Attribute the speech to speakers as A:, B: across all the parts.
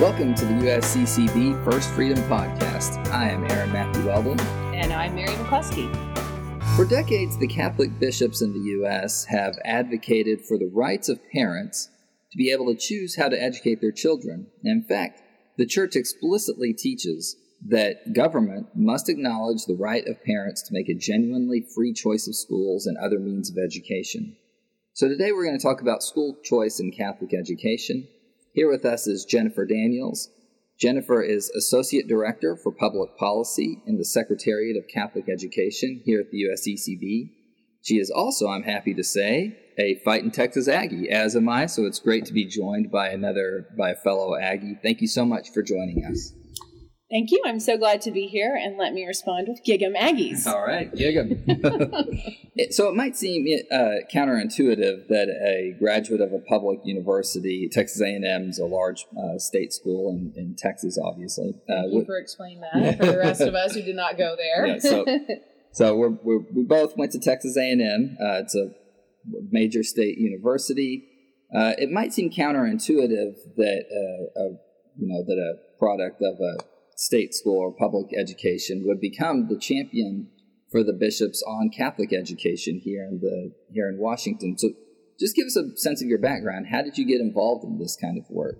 A: Welcome to the USCCB First Freedom Podcast. I am Aaron Matthew Weldon.
B: And I'm Mary McClusky.
A: For decades, the Catholic bishops in the U.S. have advocated for the rights of parents to be able to choose how to educate their children. In fact, the Church explicitly teaches that government must acknowledge the right of parents to make a genuinely free choice of schools and other means of education. So today we're going to talk about school choice in Catholic education. Here with us is Jennifer Daniels. Jennifer is Associate Director for Public Policy in the Secretariat of Catholic Education here at the USCCB. She is also, I'm happy to say, a Fighting Texas Aggie, as am I, so it's great to be joined by another, by a fellow Aggie. Thank you so much for joining us.
B: Thank you. I'm so glad to be here, and let me respond with Gig'em Aggies.
A: All right, Gig'em. so it might seem uh, counterintuitive that a graduate of a public university, Texas A&M is a large uh, state school in, in Texas, obviously.
B: Uh, Thank you for explaining that for the rest of us who did not go there.
A: Yeah, so, so we're, we're, we both went to Texas A&M. Uh, it's a major state university. Uh, it might seem counterintuitive that uh, a, you know that a product of a state school or public education would become the champion for the bishops on Catholic education here in the here in Washington. So just give us a sense of your background. How did you get involved in this kind of work?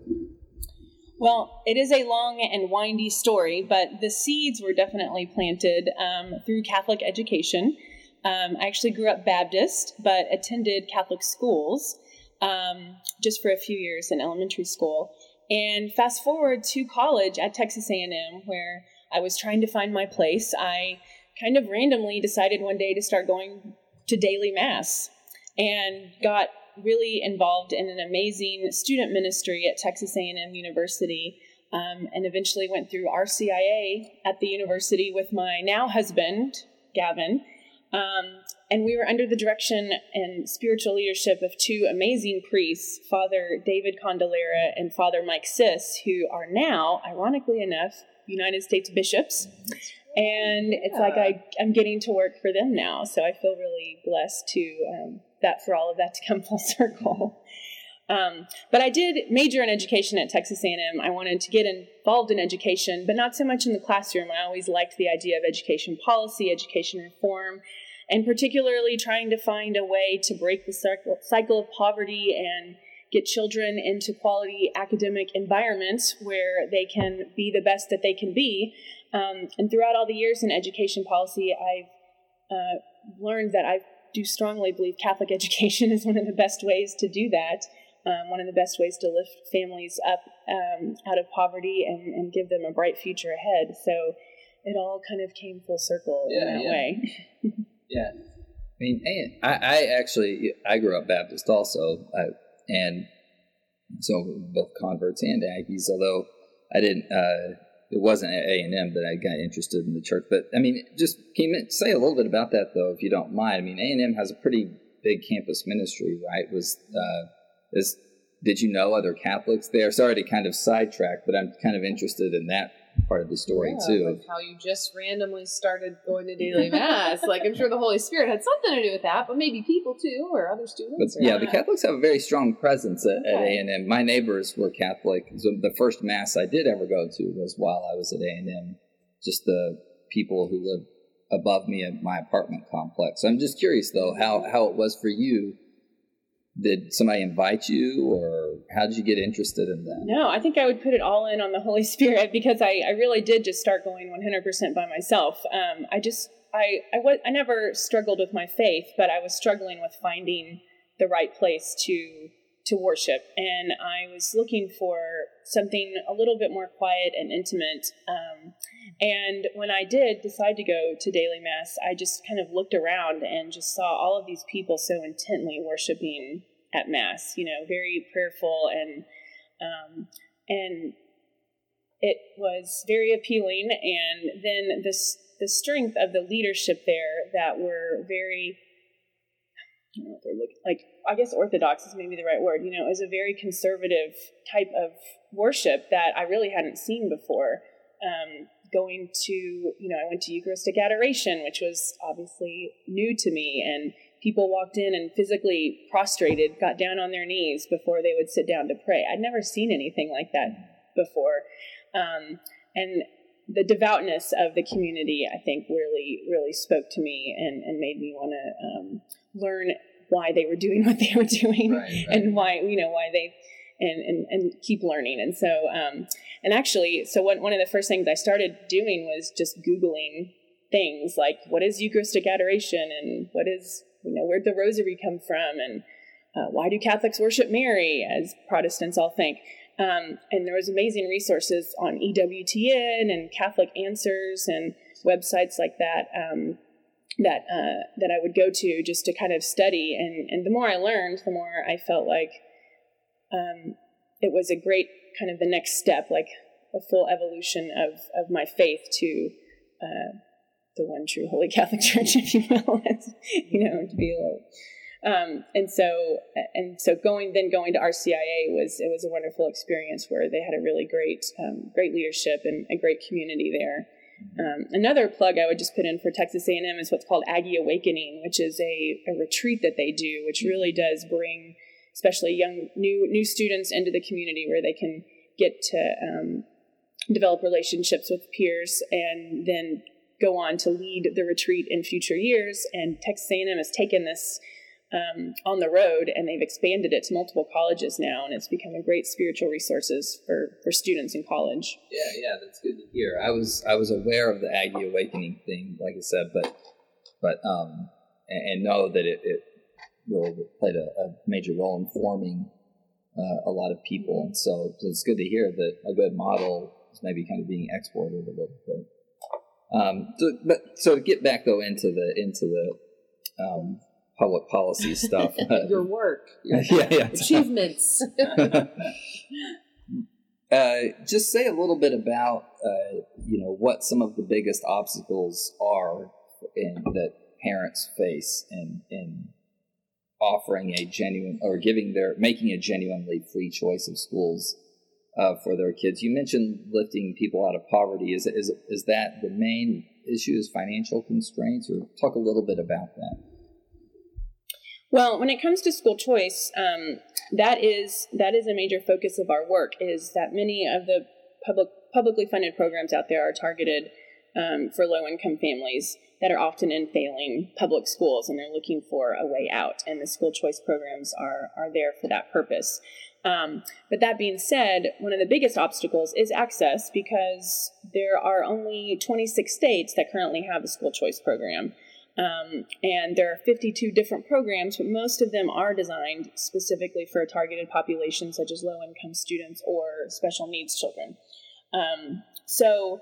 B: Well, it is a long and windy story, but the seeds were definitely planted um, through Catholic education. Um, I actually grew up Baptist, but attended Catholic schools um, just for a few years in elementary school. And fast forward to college at Texas A&M, where I was trying to find my place. I kind of randomly decided one day to start going to daily mass, and got really involved in an amazing student ministry at Texas A&M University. Um, and eventually went through RCIA at the university with my now husband, Gavin. Um, and we were under the direction and spiritual leadership of two amazing priests, Father David Konderla and Father Mike Sis, who are now, ironically enough, United States bishops. And yeah. it's like I, I'm getting to work for them now, so I feel really blessed to um, that for all of that to come full circle. Um, but I did major in education at Texas A&M. I wanted to get involved in education, but not so much in the classroom. I always liked the idea of education policy, education reform, and particularly trying to find a way to break the cycle of poverty and get children into quality academic environments where they can be the best that they can be. Um, and throughout all the years in education policy, I've uh, learned that I do strongly believe Catholic education is one of the best ways to do that. Um, one of the best ways to lift families up um, out of poverty and, and, give them a bright future ahead. So it all kind of came full circle yeah, in that yeah. way.
A: Yeah, I mean, I, I actually I grew up Baptist also, I, and so both converts and Aggies. Although I didn't, uh, it wasn't at A and M that I got interested in the church. But I mean, just can you say a little bit about that though, if you don't mind? I mean, A and M has a pretty big campus ministry, right? Was uh, is did you know other Catholics there? Sorry to kind of sidetrack, but I'm kind of interested in that part of the story
C: yeah,
A: too.
C: Like how you just randomly started going to daily mass. like I'm sure the Holy Spirit had something to do with that, but maybe people too or other students.
A: But, yeah, the Catholics have a very strong presence at, okay. at A&M. My neighbors were Catholic. So the first mass I did ever go to was while I was at A&M. Just the people who lived above me at my apartment complex. So I'm just curious though how how it was for you did somebody invite you or how did you get interested in that?
B: No i think i would put it all in on the holy spirit because i, I really did just start going 100% by myself. Um, i just I, I, was, I never struggled with my faith but i was struggling with finding the right place to to worship. And i was looking for something a little bit more quiet and intimate. Um, and when i did decide to go to daily mass i just kind of looked around and just saw all of these people so intently worshiping at mass you know very prayerful and um, and it was very appealing and then this the strength of the leadership there that were very I don't know they're looking like I guess orthodox is maybe the right word, you know, is a very conservative type of worship that I really hadn't seen before. Um, going to, you know, I went to Eucharistic adoration, which was obviously new to me, and people walked in and physically prostrated, got down on their knees before they would sit down to pray. I'd never seen anything like that before. Um, and the devoutness of the community, I think, really, really spoke to me and, and made me want to um, learn why they were doing what they were doing
A: Right, right.
B: and why, you know, why they, and, and, and keep learning. And so, um, and actually, so one, one of the first things I started doing was just Googling things like what is Eucharistic adoration and what is, you know, where'd the rosary come from and uh, why do Catholics worship Mary, as Protestants all think. Um, and there was amazing resources on EWTN and Catholic Answers and websites like that um, that uh, that I would go to just to kind of study. And and the more I learned, the more I felt like um, it was a great kind of the next step, like a full evolution of of my faith to uh, the one true Holy Catholic Church, if you will. you know, to be a little. Um, and so and so going then going to RCIA was it was a wonderful experience where they had a really great um, great leadership and a great community there. Um, another plug I would just put in for Texas A&M is what's called Aggie Awakening, which is a, a retreat that they do, which really does bring especially young new new students into the community where they can get to um, develop relationships with peers and then go on to lead the retreat in future years. And Texas A&M has taken this um, on the road and they've expanded it to multiple colleges now, and it's become a great spiritual resources for for students in college.
A: Yeah, yeah, that's good to hear. I was I was aware of the Aggie Awakening thing, like I said, but but um and, and know that it, it really played a, a major role in forming uh, a lot of people, and so, so it's good to hear that a good model is maybe kind of being exported a little bit. Um, so, but so to get back though into the into the um, public policy stuff.
C: Your work, your
A: yeah, yeah.
C: achievements.
A: Uh, just say a little bit about uh, you know what some of the biggest obstacles are in, that parents face in in offering a genuine or giving their making a genuinely free choice of schools uh, for their kids. You mentioned lifting people out of poverty. Is is is that the main issue? Is financial constraints, or talk a little bit about that?
B: Well, when it comes to school choice, um, that is that is a major focus of our work. Is that many of the public publicly funded programs out there are targeted um, for low income families that are often in failing public schools, and they're looking for a way out. And the school choice programs are are there for that purpose. Um, but that being said, one of the biggest obstacles is access because there are only 26 states that currently have a school choice program. Um, and there are 52 different programs, but most of them are designed specifically for a targeted population, such as low income students or special needs children. Um, so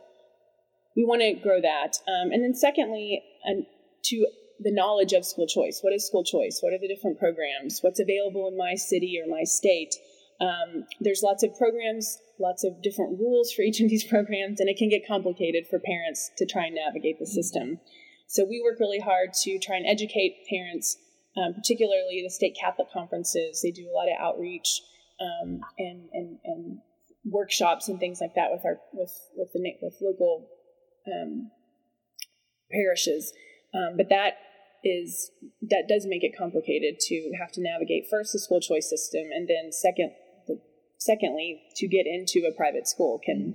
B: we want to grow that. Um, and then, secondly, and to the knowledge of school choice. What is school choice? What are the different programs? What's available in my city or my state? Um, there's lots of programs, lots of different rules for each of these programs, and it can get complicated for parents to try and navigate the system. So we work really hard to try and educate parents, um, particularly the state Catholic conferences. They do a lot of outreach um, and, and and workshops and things like that with our with with the with local um, parishes. Um, but that is that does make it complicated to have to navigate first the school choice system, and then second, the, secondly, to get into a private school can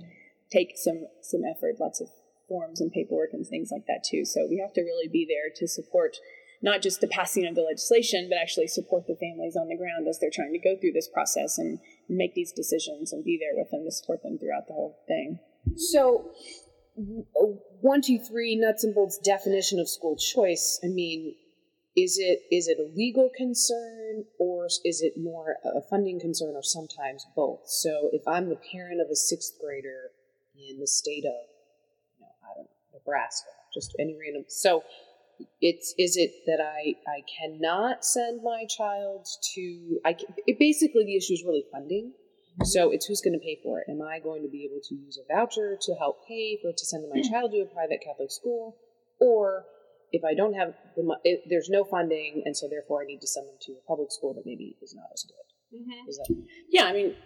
B: take some some effort, lots of forms and paperwork and things like that too. So we have to really be there to support not just the passing of the legislation, but actually support the families on the ground as they're trying to go through this process and make these decisions and be there with them to support them throughout the whole thing.
C: So, w- one, two, three, nuts and bolts definition of school choice. I mean, is it is it a legal concern or is it more a funding concern or sometimes both? So, if I'm the parent of a sixth grader in the state of, you know, I don't know, Nebraska, just any random, so it's is it that I I cannot send my child to I it, basically the issue is really funding. So it's who's going to pay for it. Am I going to be able to use a voucher to help pay for to send my hmm. child to a private Catholic school, or if I don't have the if there's no funding, and so therefore I need to send them to a public school that maybe is not as good. Mm-hmm. Is that
B: Yeah, I mean,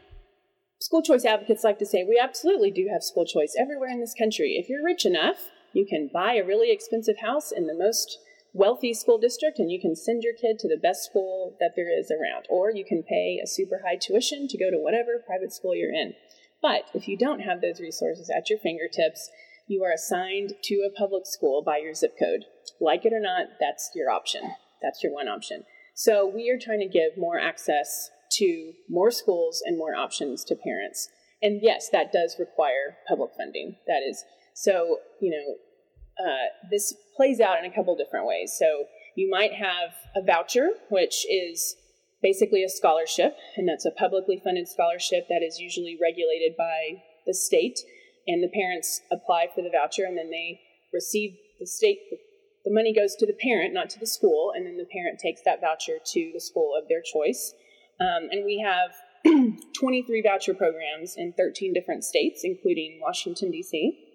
B: school choice advocates like to say we absolutely do have school choice everywhere in this country. If you're rich enough, you can buy a really expensive house in the most wealthy school district and you can send your kid to the best school that there is around. Or you can pay a super high tuition to go to whatever private school you're in. But if you don't have those resources at your fingertips, you are assigned to a public school by your zip code. Like it or not, that's your option. That's your one option. So we are trying to give more access to more schools and more options to parents. And yes, that does require public funding. That is so, you know, uh, this plays out in a couple different ways. So you might have a voucher, which is basically a scholarship, and that's a publicly funded scholarship that is usually regulated by the state. And the parents apply for the voucher, and then they receive the state. The money goes to the parent, not to the school, and then the parent takes that voucher to the school of their choice. Um, and we have 23 voucher programs in 13 different states, including Washington, D.C.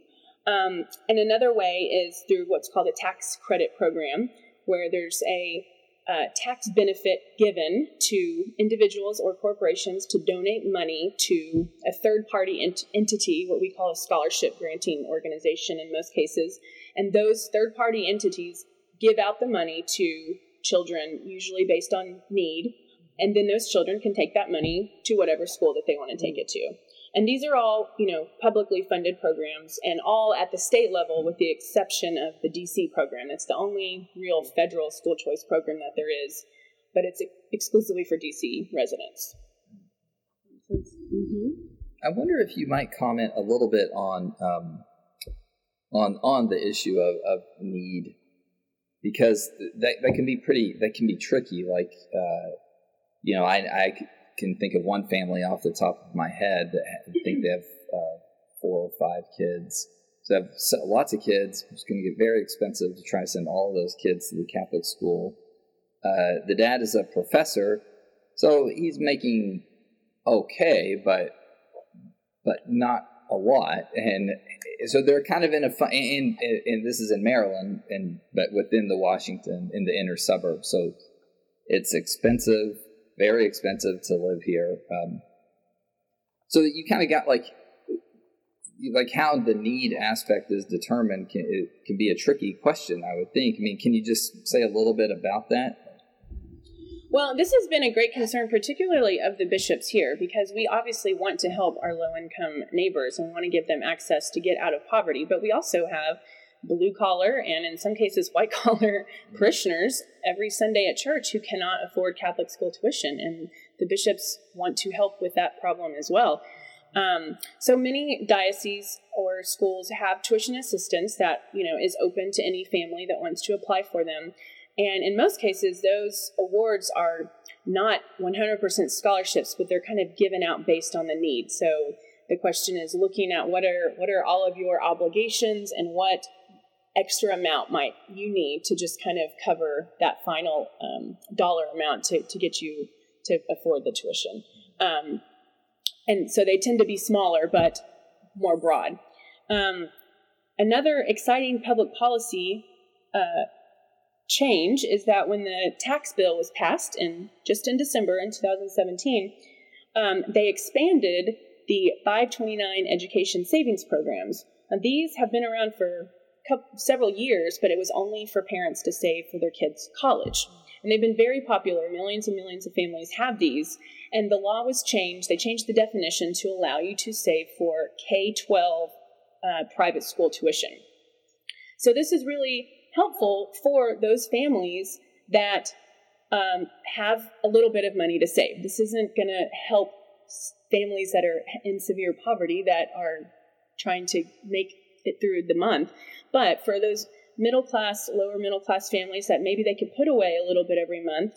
B: Um, and another way is through what's called a tax credit program, where there's a uh, tax benefit given to individuals or corporations to donate money to a third party ent- entity, what we call a scholarship granting organization in most cases. And those third party entities give out the money to children, usually based on need. And then those children can take that money to whatever school that they want to take it to. And these are all, you know, publicly funded programs and all at the state level with the exception of the DC program. It's the only real federal school choice program that there is, but it's exclusively for DC residents.
A: Mm-hmm. I wonder if you might comment a little bit on um, on on the issue of, of need because that, that can be pretty that can be tricky like uh, you know I, I can think of one family off the top of my head that I think they have uh, four or five kids. So they have lots of kids. It's going to get very expensive to try to send all of those kids to the Catholic school. Uh, the dad is a professor, so he's making okay, but but not a lot. And so they're kind of in a and, this is in Maryland, and but within the Washington in the inner suburbs. So it's expensive very expensive to live here. Um, so that you kind of got like like how the need aspect is determined can, it can be a tricky question i would think i mean can you just say a little bit about that
B: well this has been a great concern particularly of the bishops here because we obviously want to help our low income neighbors and want to give them access to get out of poverty but we also have blue collar and in some cases white collar parishioners every Sunday at church who cannot afford Catholic school tuition. And the bishops want to help with that problem as well. Um, so many dioceses or schools have tuition assistance that you know is open to any family that wants to apply for them. And in most cases, those awards are not 100% scholarships, but they're kind of given out based on the need. So the question is looking at what are what are all of your obligations and what extra amount might you need to just kind of cover that final um, dollar amount to, to get you to afford the tuition. Um, and so they tend to be smaller but more broad. Um, another exciting public policy uh, change is that when the tax bill was passed in just in December in 2017, um, they expanded the 529 education savings programs. And these have been around for couple, several years, but it was only for parents to save for their kids' college. And they've been very popular. Millions and millions of families have these. And the law was changed. They changed the definition to allow you to save for K 12 uh, private school tuition. So this is really helpful for those families that um, have a little bit of money to save. This isn't going to help families that are in severe poverty that are trying to make through the month. But for those middle class, lower middle class families that maybe they could put away a little bit every month,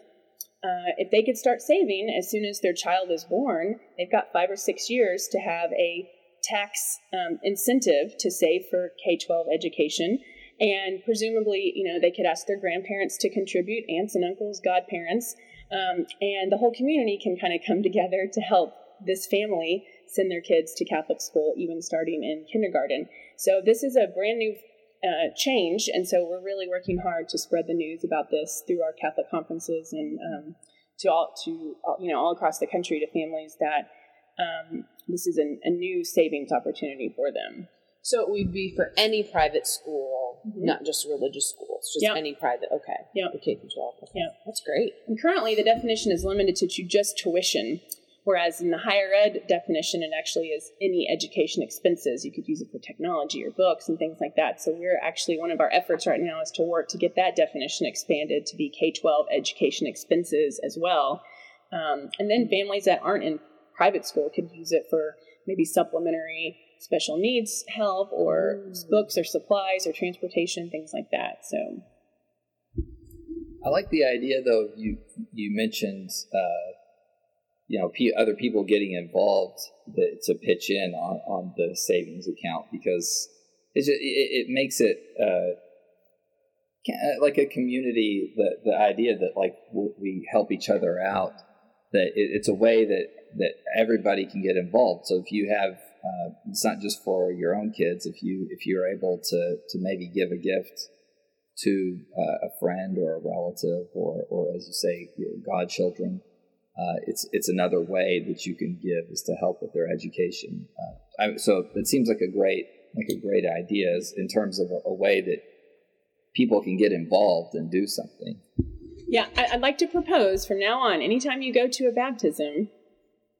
B: uh, if they could start saving as soon as their child is born, they've got five or six years to have a tax um, incentive to save for K 12 education. And presumably, you know, they could ask their grandparents to contribute, aunts and uncles, godparents, um, and the whole community can kind of come together to help this family send their kids to Catholic school, even starting in kindergarten. So this is a brand new uh, change, and so we're really working hard to spread the news about this through our Catholic conferences and um, to all to all, you know all across the country to families that um, this is a, a, new savings opportunity for them.
C: So it would be for any private school, mm-hmm. not just religious schools, just yep. any private. Okay.
B: Yeah.
C: K through twelve. Okay.
B: Yeah.
C: That's great.
B: And currently, the definition is limited to just tuition Whereas in the higher ed definition, it actually is any education expenses. You could use it for technology or books and things like that. So we're actually, one of our efforts right now is to work to get that definition expanded to be K 12 education expenses as well. Um, and then families that aren't in private school could use it for maybe supplementary special needs help or mm. books or supplies or transportation, things like that. So
A: I like the idea though you you mentioned uh, you know p- other people getting involved to, to pitch in on, on the savings account because it, it makes it uh, uh, like a community the the idea that like we help each other out that it, it's a way that that everybody can get involved. So if you have uh, it's not just for your own kids if you if you're able to to maybe give a gift to uh, a friend or a relative or or as you say your godchildren uh, it's it's another way that you can give is to help with their education. Uh, I, so it seems like a great like a great idea in terms of a, a, way that people can get involved and do something.
B: Yeah, I'd like to propose from now on, anytime you go to a baptism,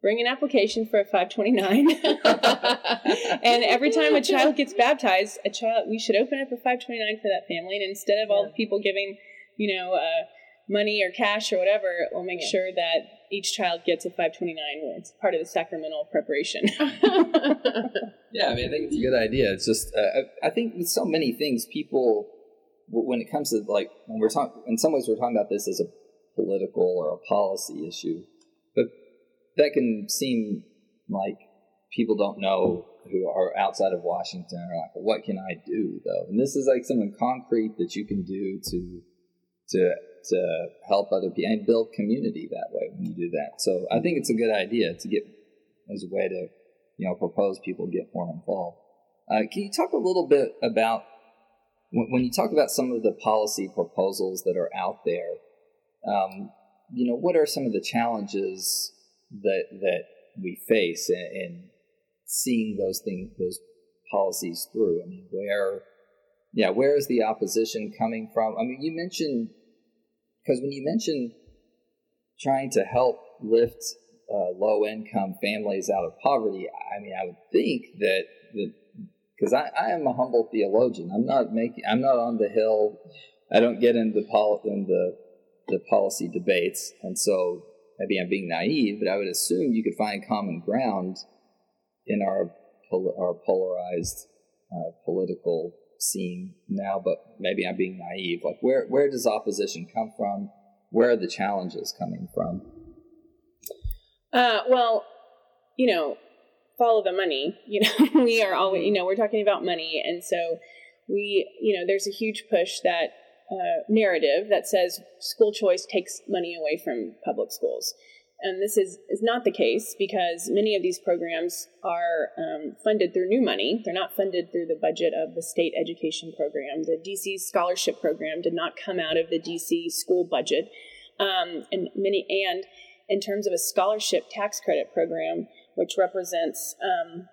B: bring an application for a 529. and every time a child gets baptized, a child we should open up a 529 for that family. And instead of all the people giving, you know, uh, money or cash or whatever, we'll make yeah. sure that each child gets a 529 it's part of the sacramental preparation.
A: Yeah i mean i think it's a good idea. It's just uh, I, think with so many things people when it comes to like when we're talking in some ways we're talking about this as a political or a policy issue but that can seem like people don't know who are outside of washington are like well, what can i do though? And this is like something concrete that you can do to to to help other people and build community that way when you do that. So I think it's a good idea to get as a way to you know propose people get more involved. Uh, can you talk a little bit about when, when, you talk about some of the policy proposals that are out there? Um, you know, what are some of the challenges that that we face in, in seeing those things, those policies through? I mean, where yeah, where is the opposition coming from? I mean, you mentioned because when you mention trying to help lift uh, low income families out of poverty, I mean, I would think that because I, I am a humble theologian. I'm not making. I'm not on the hill. I don't get into pol- in the the policy debates, and so maybe I'm being naive, but I would assume you could find common ground in our our polarized uh, political scene now, but maybe I'm being naive. Like, where where does opposition come from? Where are the challenges coming from?
B: Uh, well, you know, follow the money. You know, we are always, you know, we're talking about money, and so we, you know, there's a huge push that uh, narrative that says school choice takes money away from public schools. And this is, is not the case because many of these programs are um, funded through new money. They're not funded through the budget of the state education program. The DC scholarship program did not come out of the DC school budget. Um, and many and in terms of a scholarship tax credit program, which represents um,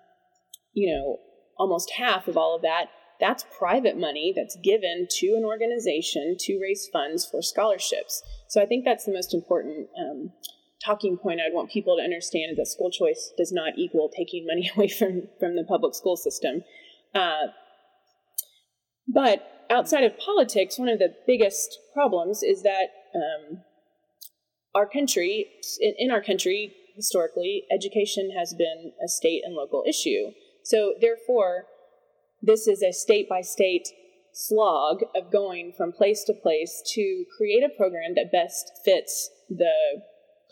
B: you know almost half of all of that, that's private money that's given to an organization to raise funds for scholarships. So I think that's the most important um, talking point I'd want people to understand is that school choice does not equal taking money away from, from the public school system. Uh, but outside of politics, one of the biggest problems is that um, our country, in, in our country, historically, education has been a state and local issue. So, therefore, this is a state by state slog of going from place to place to create a program that best fits the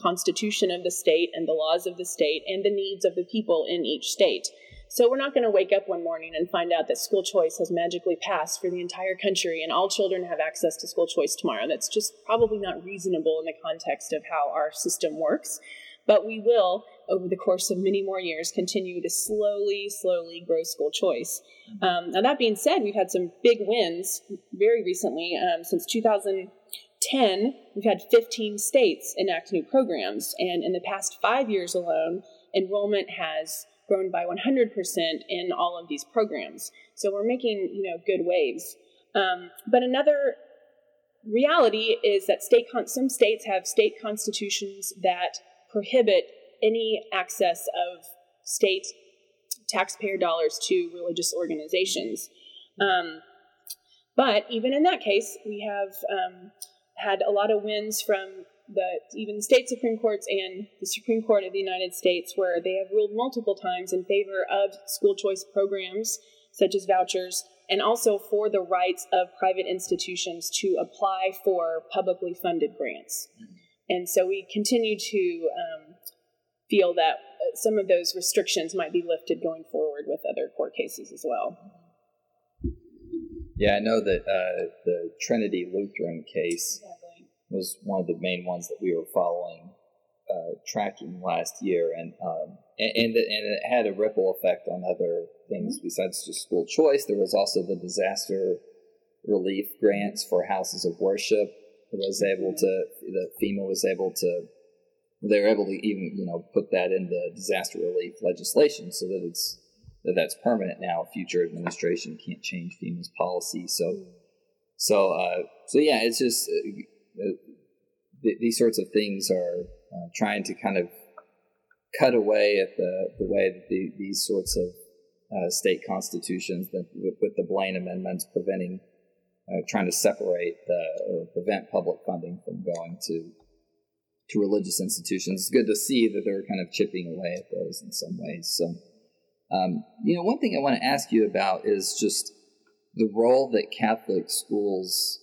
B: constitution of the state and the laws of the state and the needs of the people in each state. So we're not going to wake up one morning and find out that school choice has magically passed for the entire country and all children have access to school choice tomorrow. That's just probably not reasonable in the context of how our system works. But we will, over the course of many more years, continue to slowly, slowly grow school choice. Um, now, that being said, we've had some big wins very recently. Um, since 2000, 10, we've had 15 states enact new programs. And in the past five years alone, enrollment has grown by 100% in all of these programs. So we're making, you know, good waves. Um, but another reality is that state con- some states have state constitutions that prohibit any access of state taxpayer dollars to religious organizations. Um, but even in that case, we have um, had a lot of wins from the even the state supreme courts and the Supreme Court of the United States, where they have ruled multiple times in favor of school choice programs such as vouchers, and also for the rights of private institutions to apply for publicly funded grants. And so we continue to um, feel that some of those restrictions might be lifted going forward with other court cases as well.
A: Yeah, I know that uh, the Trinity Lutheran case exactly. was one of the main ones that we were following, uh, tracking last year, and um, and and, it had a ripple effect on other things mm-hmm. besides just school choice. There was also the disaster relief grants for houses of worship. It was able to the FEMA was able to they were able to even you know put that in the disaster relief legislation so that it's that that's permanent now. Future administration can't change FEMA's policy. So, so, uh, so yeah, it's just uh, th- these sorts of things are uh, trying to kind of cut away at the the way that the, these sorts of uh, state constitutions that with, with, the Blaine amendments preventing. Uh, trying to separate the, or prevent public funding from going to to religious institutions. It's good to see that they're kind of chipping away at those in some ways. So, um, you know, one thing I want to ask you about is just the role that Catholic schools.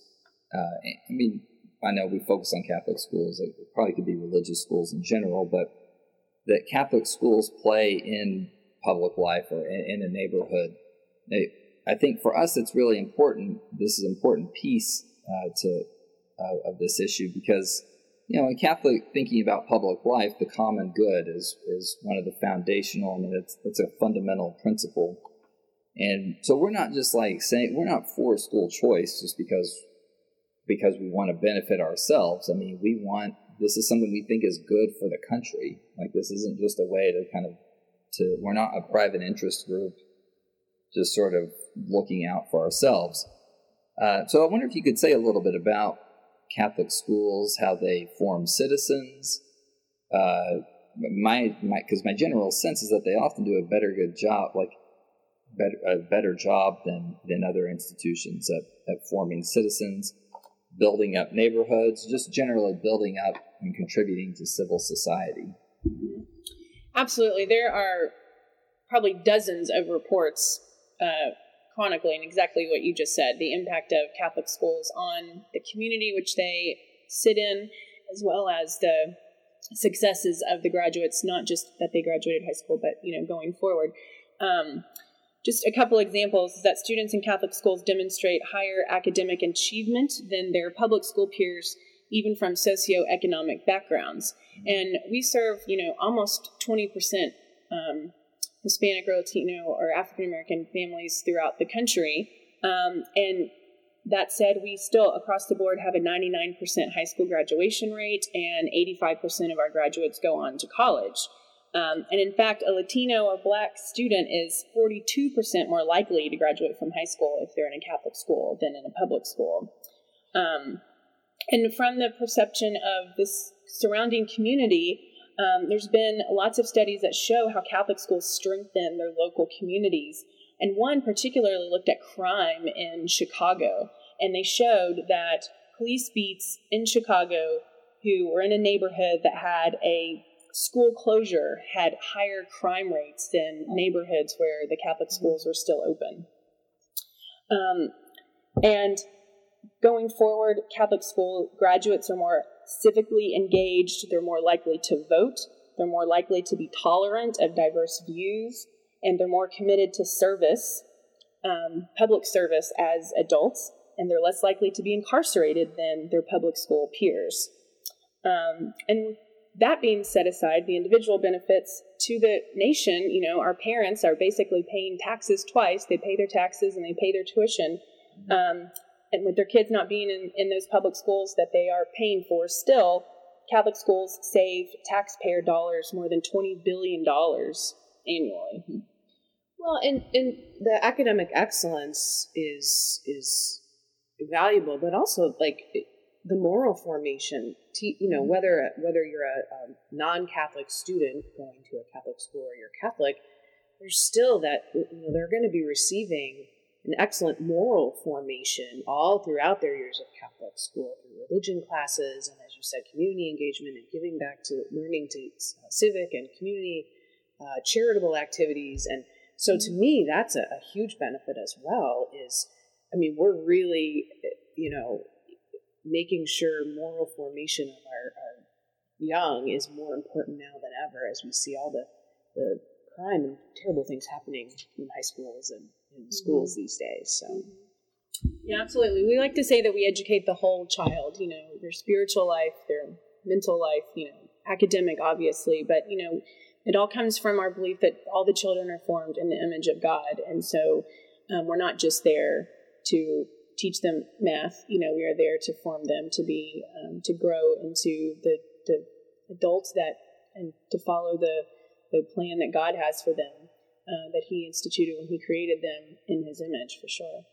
A: Uh, I mean, I know we focus on Catholic schools. It probably could be religious schools in general, but that Catholic schools play in public life or in, in a neighborhood. I think for us, it's really important. This is an important piece uh, to uh, of this issue because you know, in Catholic thinking about public life, the common good is is one of the foundational. I mean, it's it's a fundamental principle, and so we're not just like saying we're not for school choice just because because we want to benefit ourselves. I mean, we want this is something we think is good for the country. Like this isn't just a way to kind of to we're not a private interest group, just sort of looking out for ourselves. Uh, so I wonder if you could say a little bit about Catholic schools, how they form citizens. Uh, my my because my general sense is that they often do a better good job, like better a better job than than other institutions at, at forming citizens, building up neighborhoods, just generally building up and contributing to civil society.
B: Absolutely, there are probably dozens of reports uh, chronically and exactly what you just said the impact of Catholic schools on the community which they sit in, as well as the successes of the graduates, not just that they graduated high school, but you know going forward. Um, just a couple examples is that students in Catholic schools demonstrate higher academic achievement than their public school peers, even from socioeconomic backgrounds. And we serve, you know, almost 20% um, Hispanic or Latino or African American families throughout the country. Um, and that said, we still across the board have a 99% high school graduation rate, and 85% of our graduates go on to college. Um, and in fact, a Latino or Black student is 42% more likely to graduate from high school if they're in a Catholic school than in a public school. Um, and from the perception of this surrounding community, um, there's been lots of studies that show how Catholic schools strengthen their local communities. And one particularly looked at crime in Chicago. And they showed that police beats in Chicago who were in a neighborhood that had a school closure had higher crime rates than neighborhoods where the Catholic schools were still open. Um, and going forward, Catholic school graduates are more civically engaged, they're more likely to vote, they're more likely to be tolerant of diverse views, and they're more committed to service, um, public service as adults, and they're less likely to be incarcerated than their public school peers. Um, and that being set aside, the individual benefits to the nation, you know, our parents are basically paying taxes twice. They pay their taxes and they pay their tuition. Um, and with their kids not being in, in those public schools that they are paying for still, Catholic schools save taxpayer dollars more than $20 billion annually.
C: Well, and, and the academic excellence is is valuable, but also like the moral formation you know mm-hmm. whether whether you're a, a non-Catholic student going to a Catholic school or you're Catholic, there's still that you know they're going to be receiving an excellent moral formation all throughout their years of Catholic school through religion classes and, as you said, community engagement and giving back to learning to uh, civic and community uh, charitable activities. And so, to me, that's a, a huge benefit as well. Is I mean, we're really, you know, making sure moral formation of our, our young is more important now than ever as we see all the, the crime and terrible things happening in high schools and in schools mm-hmm. these days. So.
B: Yeah, absolutely. We like to say that we educate the whole child, you know, their spiritual life, their mental life, you know, academic, obviously, but, you know, it all comes from our belief that all the children are formed in the image of God. And so um, we're not just there to teach them math. You know, we are there to form them to be um, to grow into the the adults that and to follow the the plan that God has for them uh, that He instituted when He created them in His image, for sure.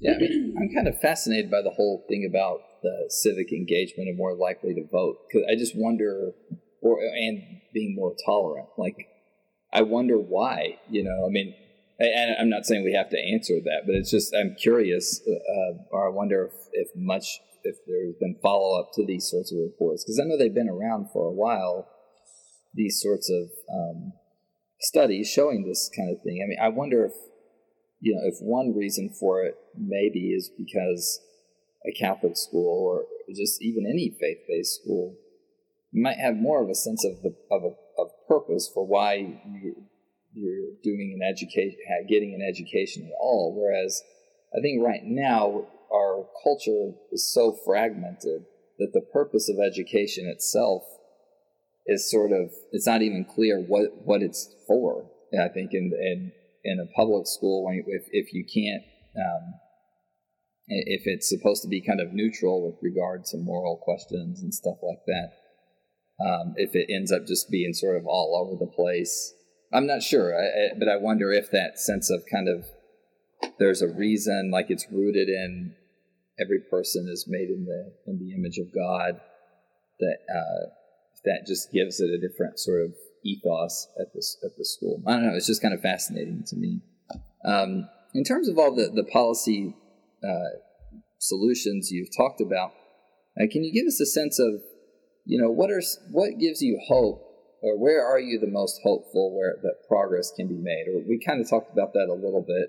A: Yeah, I mean, I'm kind of fascinated by the whole thing about the civic engagement and more likely to vote because I just wonder, or and being more tolerant. Like, I wonder why. You know, I mean, and I'm not saying we have to answer that, but it's just I'm curious, uh, or I wonder if, if much if there's been follow up to these sorts of reports because I know they've been around for a while. These sorts of um, studies showing this kind of thing. I mean, I wonder if you know if one reason for it maybe is because a Catholic school or just even any faith-based school might have more of a sense of the of a of purpose for why you you're doing an education, getting an education at all. Whereas I think right now our culture is so fragmented that the purpose of education itself is sort of it's not even clear what what it's for. I think in in in a public school, if if you can't um, if it's supposed to be kind of neutral with regard to moral questions and stuff like that, um, if it ends up just being sort of all over the place, I'm not sure, I, I, but I wonder if that sense of kind of there's a reason, like it's rooted in every person is made in the in the image of God, that uh, that just gives it a different sort of ethos at this at the school. I don't know. It's just kind of fascinating to me. Um, in terms of all the the policy uh, solutions you've talked about, uh, can you give us a sense of you know what are what gives you hope or where are you the most hopeful where that progress can be made? Or we kind of talked about that a little bit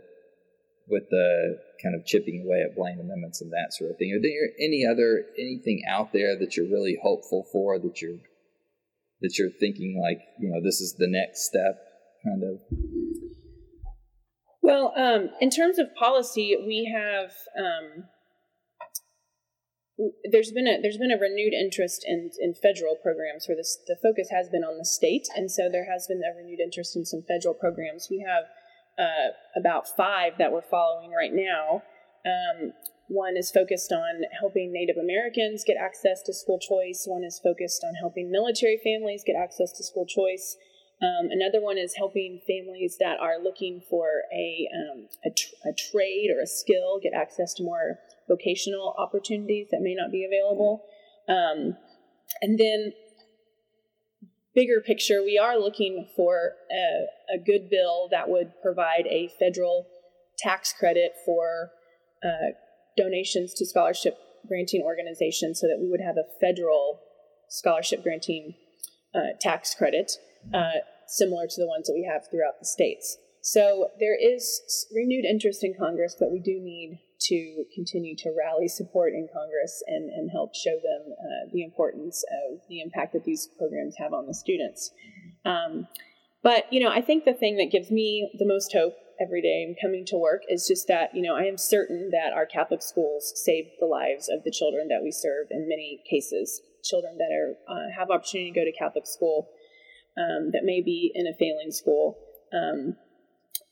A: with the kind of chipping away at Blaine amendments and that sort of thing. Are there any other anything out there that you're really hopeful for that you're that you're thinking like you know this is the next step kind of?
B: Well, um, in terms of policy, we have um, there's been a there's been a renewed interest in in federal programs where this the focus has been on the state, and so there has been a renewed interest in some federal programs. We have uh, about five that we're following right now. Um, one is focused on helping Native Americans get access to school choice. One is focused on helping military families get access to school choice. Um, another one is helping families that are looking for a, um, a, tr- a, trade or a skill get access to more vocational opportunities that may not be available. Um, and then, bigger picture, we are looking for a, a, good bill that would provide a federal tax credit for uh, donations to scholarship granting organizations so that we would have a federal scholarship granting uh, tax credit uh, similar to the ones that we have throughout the states. So there is renewed interest in Congress, but we do need to continue to rally support in Congress and, and help show them uh, the importance of the impact that these programs have on the students. Um, but, you know, I think the thing that gives me the most hope every day in coming to work is just that, you know, I am certain that our Catholic schools save the lives of the children that we serve in many cases. Children that are uh, have opportunity to go to Catholic school um, that may be in a failing school. Um,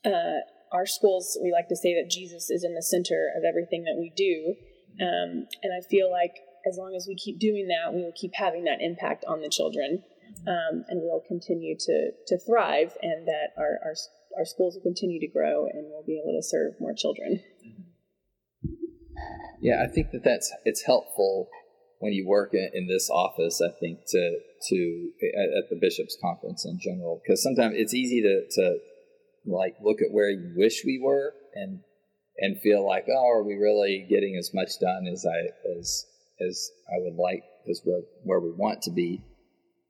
B: uh, our schools, we like to say that Jesus is in the center of everything that we do. Um, and I feel like as long as we keep doing that, we will keep having that impact on the children. Um, and we'll continue to, to thrive, and that our, our, our schools will continue to grow, and we'll be able to serve more children.
A: Yeah, I think that that's it's helpful when you work in, in this office, I think to to at, at the bishops' conference in general, because sometimes it's easy to to like look at where you wish we were and and feel like, oh, are we really getting as much done as I as as I would like, as where where we want to be?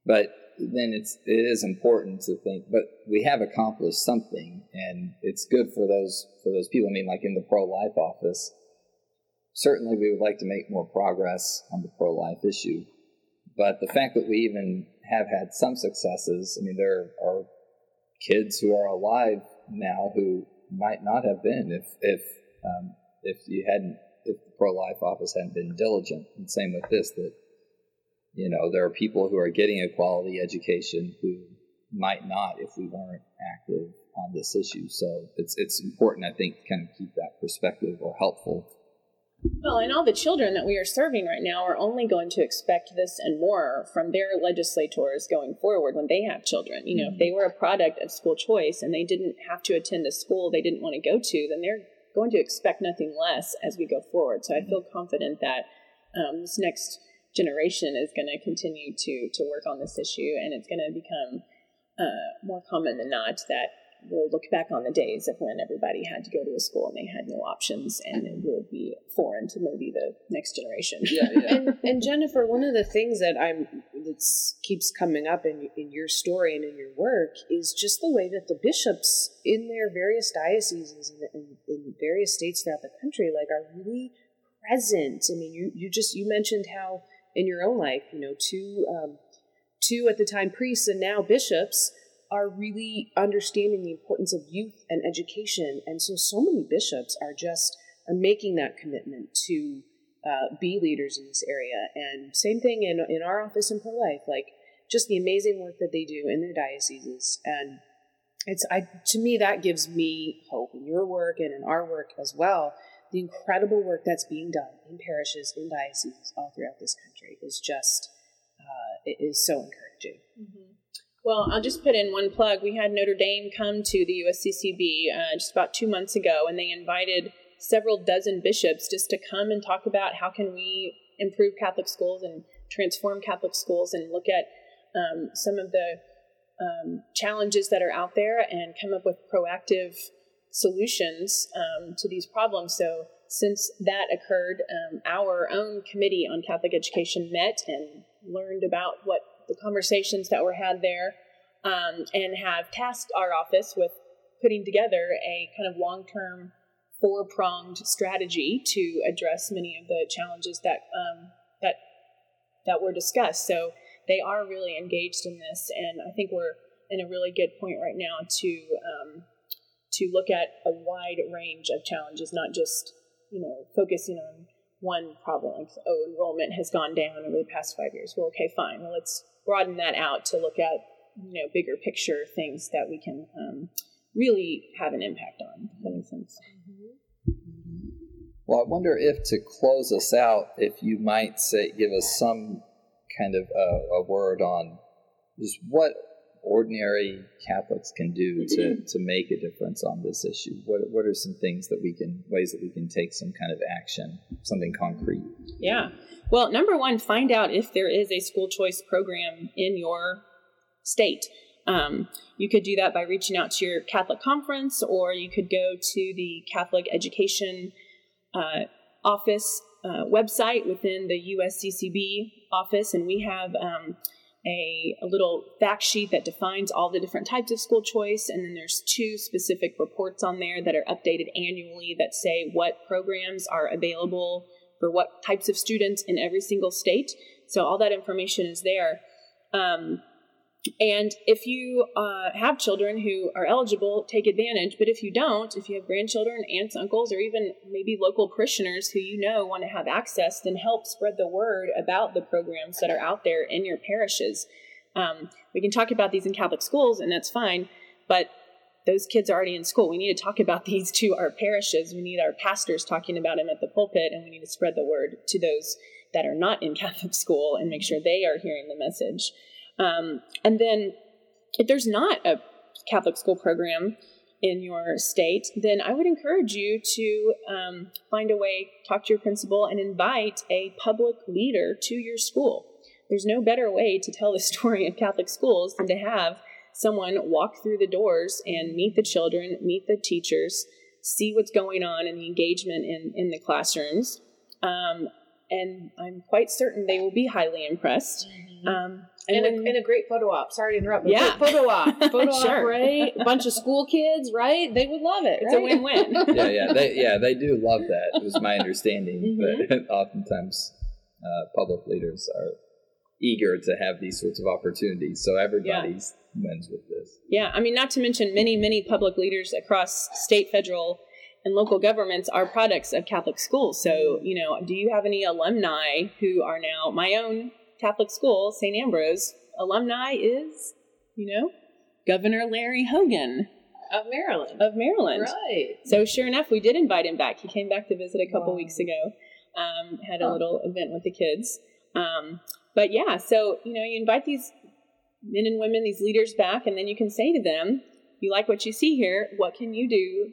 A: But then it's it is important to think, but we have accomplished something, and it's good for those for those people. I mean, like in the pro life office, certainly we would like to make more progress on the pro life issue. But the fact that we even have had some successes, I mean, there are kids who are alive now who might not have been if if um, if you hadn't if the pro life office hadn't been diligent. And same with this that you know there are people who are getting a quality education who might not if we weren't active on this issue. So it's it's important I think to kind of keep that perspective or helpful
B: well, and all the children that we are serving right now are only going to expect this and more from their legislators going forward when they have children. You know, mm-hmm. if they were a product of school choice and they didn't have to attend a school they didn't want to go to, then they're going to expect nothing less as we go forward. So I feel confident that um, this next generation is going to continue to to work on this issue, and it's going to become uh, more common than not that we'll look back on the days of when everybody had to go to a school and they had no options, and it will be foreign to maybe the next generation.
C: Yeah, yeah. and, and Jennifer, one of the things that I'm that keeps coming up in in your story and in your work is just the way that the bishops in their various dioceses and in, in various states throughout the country, like, are really present. I mean, you you just you mentioned how in your own life, you know, two um, two at the time priests and now bishops are really understanding the importance of youth and education. And so, so many bishops are just are making that commitment to uh, be leaders in this area. And same thing in, in our office in pro life, like just the amazing work that they do in their dioceses. And it's I to me that gives me hope in your work and in our work as well. The incredible work that's being done in parishes, in dioceses all throughout this country is just uh, it is so encouraging.
B: Mm-hmm. Well, I'll just put in one plug. We had Notre Dame come to the USCCB uh, just about two months ago, and they invited several dozen bishops just to come and talk about how can we improve Catholic schools and transform Catholic schools and look at um, some of the um, challenges that are out there and come up with proactive solutions um, to these problems. So, since that occurred, um, our own committee on Catholic education met and learned about what the conversations that were had there, um, and have tasked our office with putting together a kind of long term, four pronged strategy to address many of the challenges that um, that that were discussed. So they are really engaged in this, and I think we're in a really good point right now to um, to look at a wide range of challenges, not just you know focusing on one problem like oh enrollment has gone down over the past five years. Well, okay, fine. Well, let's broaden that out to look at you know bigger picture things that we can um, really have an impact on. If that sense.
A: Well, I wonder if to close us out, if you might say, give us some kind of uh, a word on just what ordinary Catholics can do to, to make a difference on this issue? What, what are some things that we can, ways that we can take some kind of action, something concrete?
B: Yeah. Well, number one, find out if there is a school choice program in your state. Um, you could do that by reaching out to your Catholic conference, or you could go to the Catholic Education uh, Office uh, website within the USCCB office, and we have um, a, a, little fact sheet that defines all the different types of school choice, and then there's two specific reports on there that are updated annually that say what programs are available for what types of students in every single state. So all that information is there. Um, and if you uh, have children who are eligible, take advantage. But if you don't, if you have grandchildren, aunts, uncles, or even maybe local parishioners who you know want to have access, then help spread the word about the programs that are out there in your parishes. Um, we can talk about these in Catholic schools, and that's fine. But those kids are already in school. We need to talk about these to our parishes. We need our pastors talking about them at the pulpit, and we need to spread the word to those that are not in Catholic school and make sure they are hearing the message. Um, and then, if there's not a Catholic school program in your state, then I would encourage you to um, find a way, talk to your principal, and invite a public leader to your school. There's no better way to tell the story of Catholic schools than to have someone walk through the doors and meet the children, meet the teachers, see what's going on and the engagement in, in the classrooms. Um, and I'm quite certain they will be highly impressed.
C: Mm-hmm.
B: Um,
C: And,
B: when-
C: a, and a great photo op. Sorry to interrupt. but
B: Yeah.
C: Photo op. Photo op,
B: Sure.
C: right? A bunch of school kids, right? They would love it.
B: it's
C: right?
B: a win-win.
A: yeah, yeah, they yeah they do love that. It was my understanding,
B: Mhm.
A: but oftentimes uh, public leaders are eager to have these sorts of opportunities, so everybody wins with this.
B: Yeah, I mean, not to mention many, many public leaders across state, federal, and local governments are products of Catholic schools. So, you know, do you have any alumni who are now my own Catholic school, St. Ambrose? Alumni is, you know, Governor Larry Hogan
C: Of Maryland.
B: of Maryland.
C: Right.
B: So, sure enough, we did invite him back. He came back to visit a couple
C: Wow.
B: weeks ago, um, had a
C: Huh.
B: little event with the kids. Um, but yeah, so, you know, you invite these men and women, these leaders back, and then you can say to them, you like what you see here, what can you do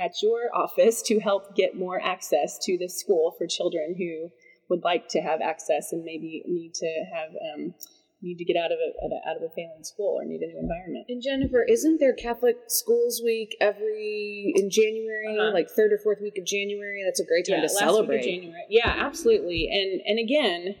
B: at your office to help get more access to this school for children who would like to have access and maybe need to have um, need to get out of a out of a failing school or need a new environment.
C: And Jennifer, isn't there Catholic Schools Week every in January,
B: Uh-huh.
C: like third or fourth week of January? That's a great time to
B: last week of
C: celebrate.
B: January. Yeah, absolutely. And and again,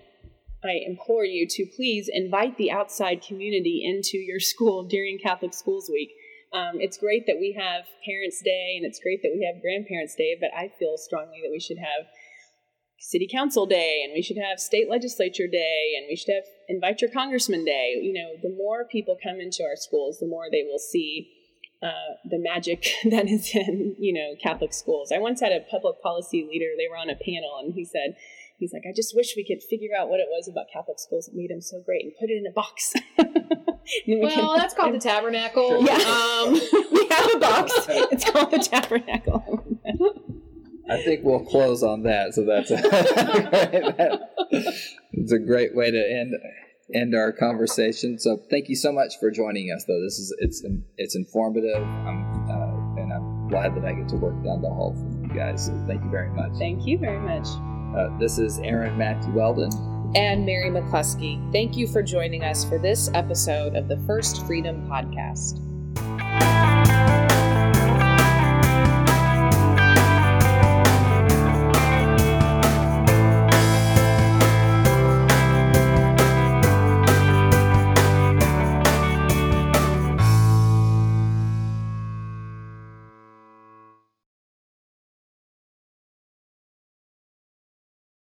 B: I implore you to please invite the outside community into your school during Catholic Schools Week. Um, it's great that we have Parents' Day and it's great that we have Grandparents' Day, but I feel strongly that we should have City Council Day and we should have State Legislature Day and we should have Invite Your Congressman Day. You know, the more people come into our schools, the more they will see uh, the magic that is in you know Catholic schools. I once had a public policy leader. They were on a panel, and he said, "He's like, I just wish we could figure out what it was about Catholic schools that made them so great and put it in a box." And then we
C: Well, that's called the Tabernacle.
B: Yeah.
C: Um,
B: we have a box. It's called the Tabernacle.
A: I think we'll close on that. So that's a, it's a great way to end end our conversation. So thank you so much for joining us. Though this is it's it's informative. I'm uh, and I'm glad that I get to work down the hall from you guys. So thank you very much.
B: Thank you very much.
A: Uh, this is Aaron Matthew Weldon.
C: And Mary McClusky. Thank you for joining us for this episode of the First Freedom Podcast.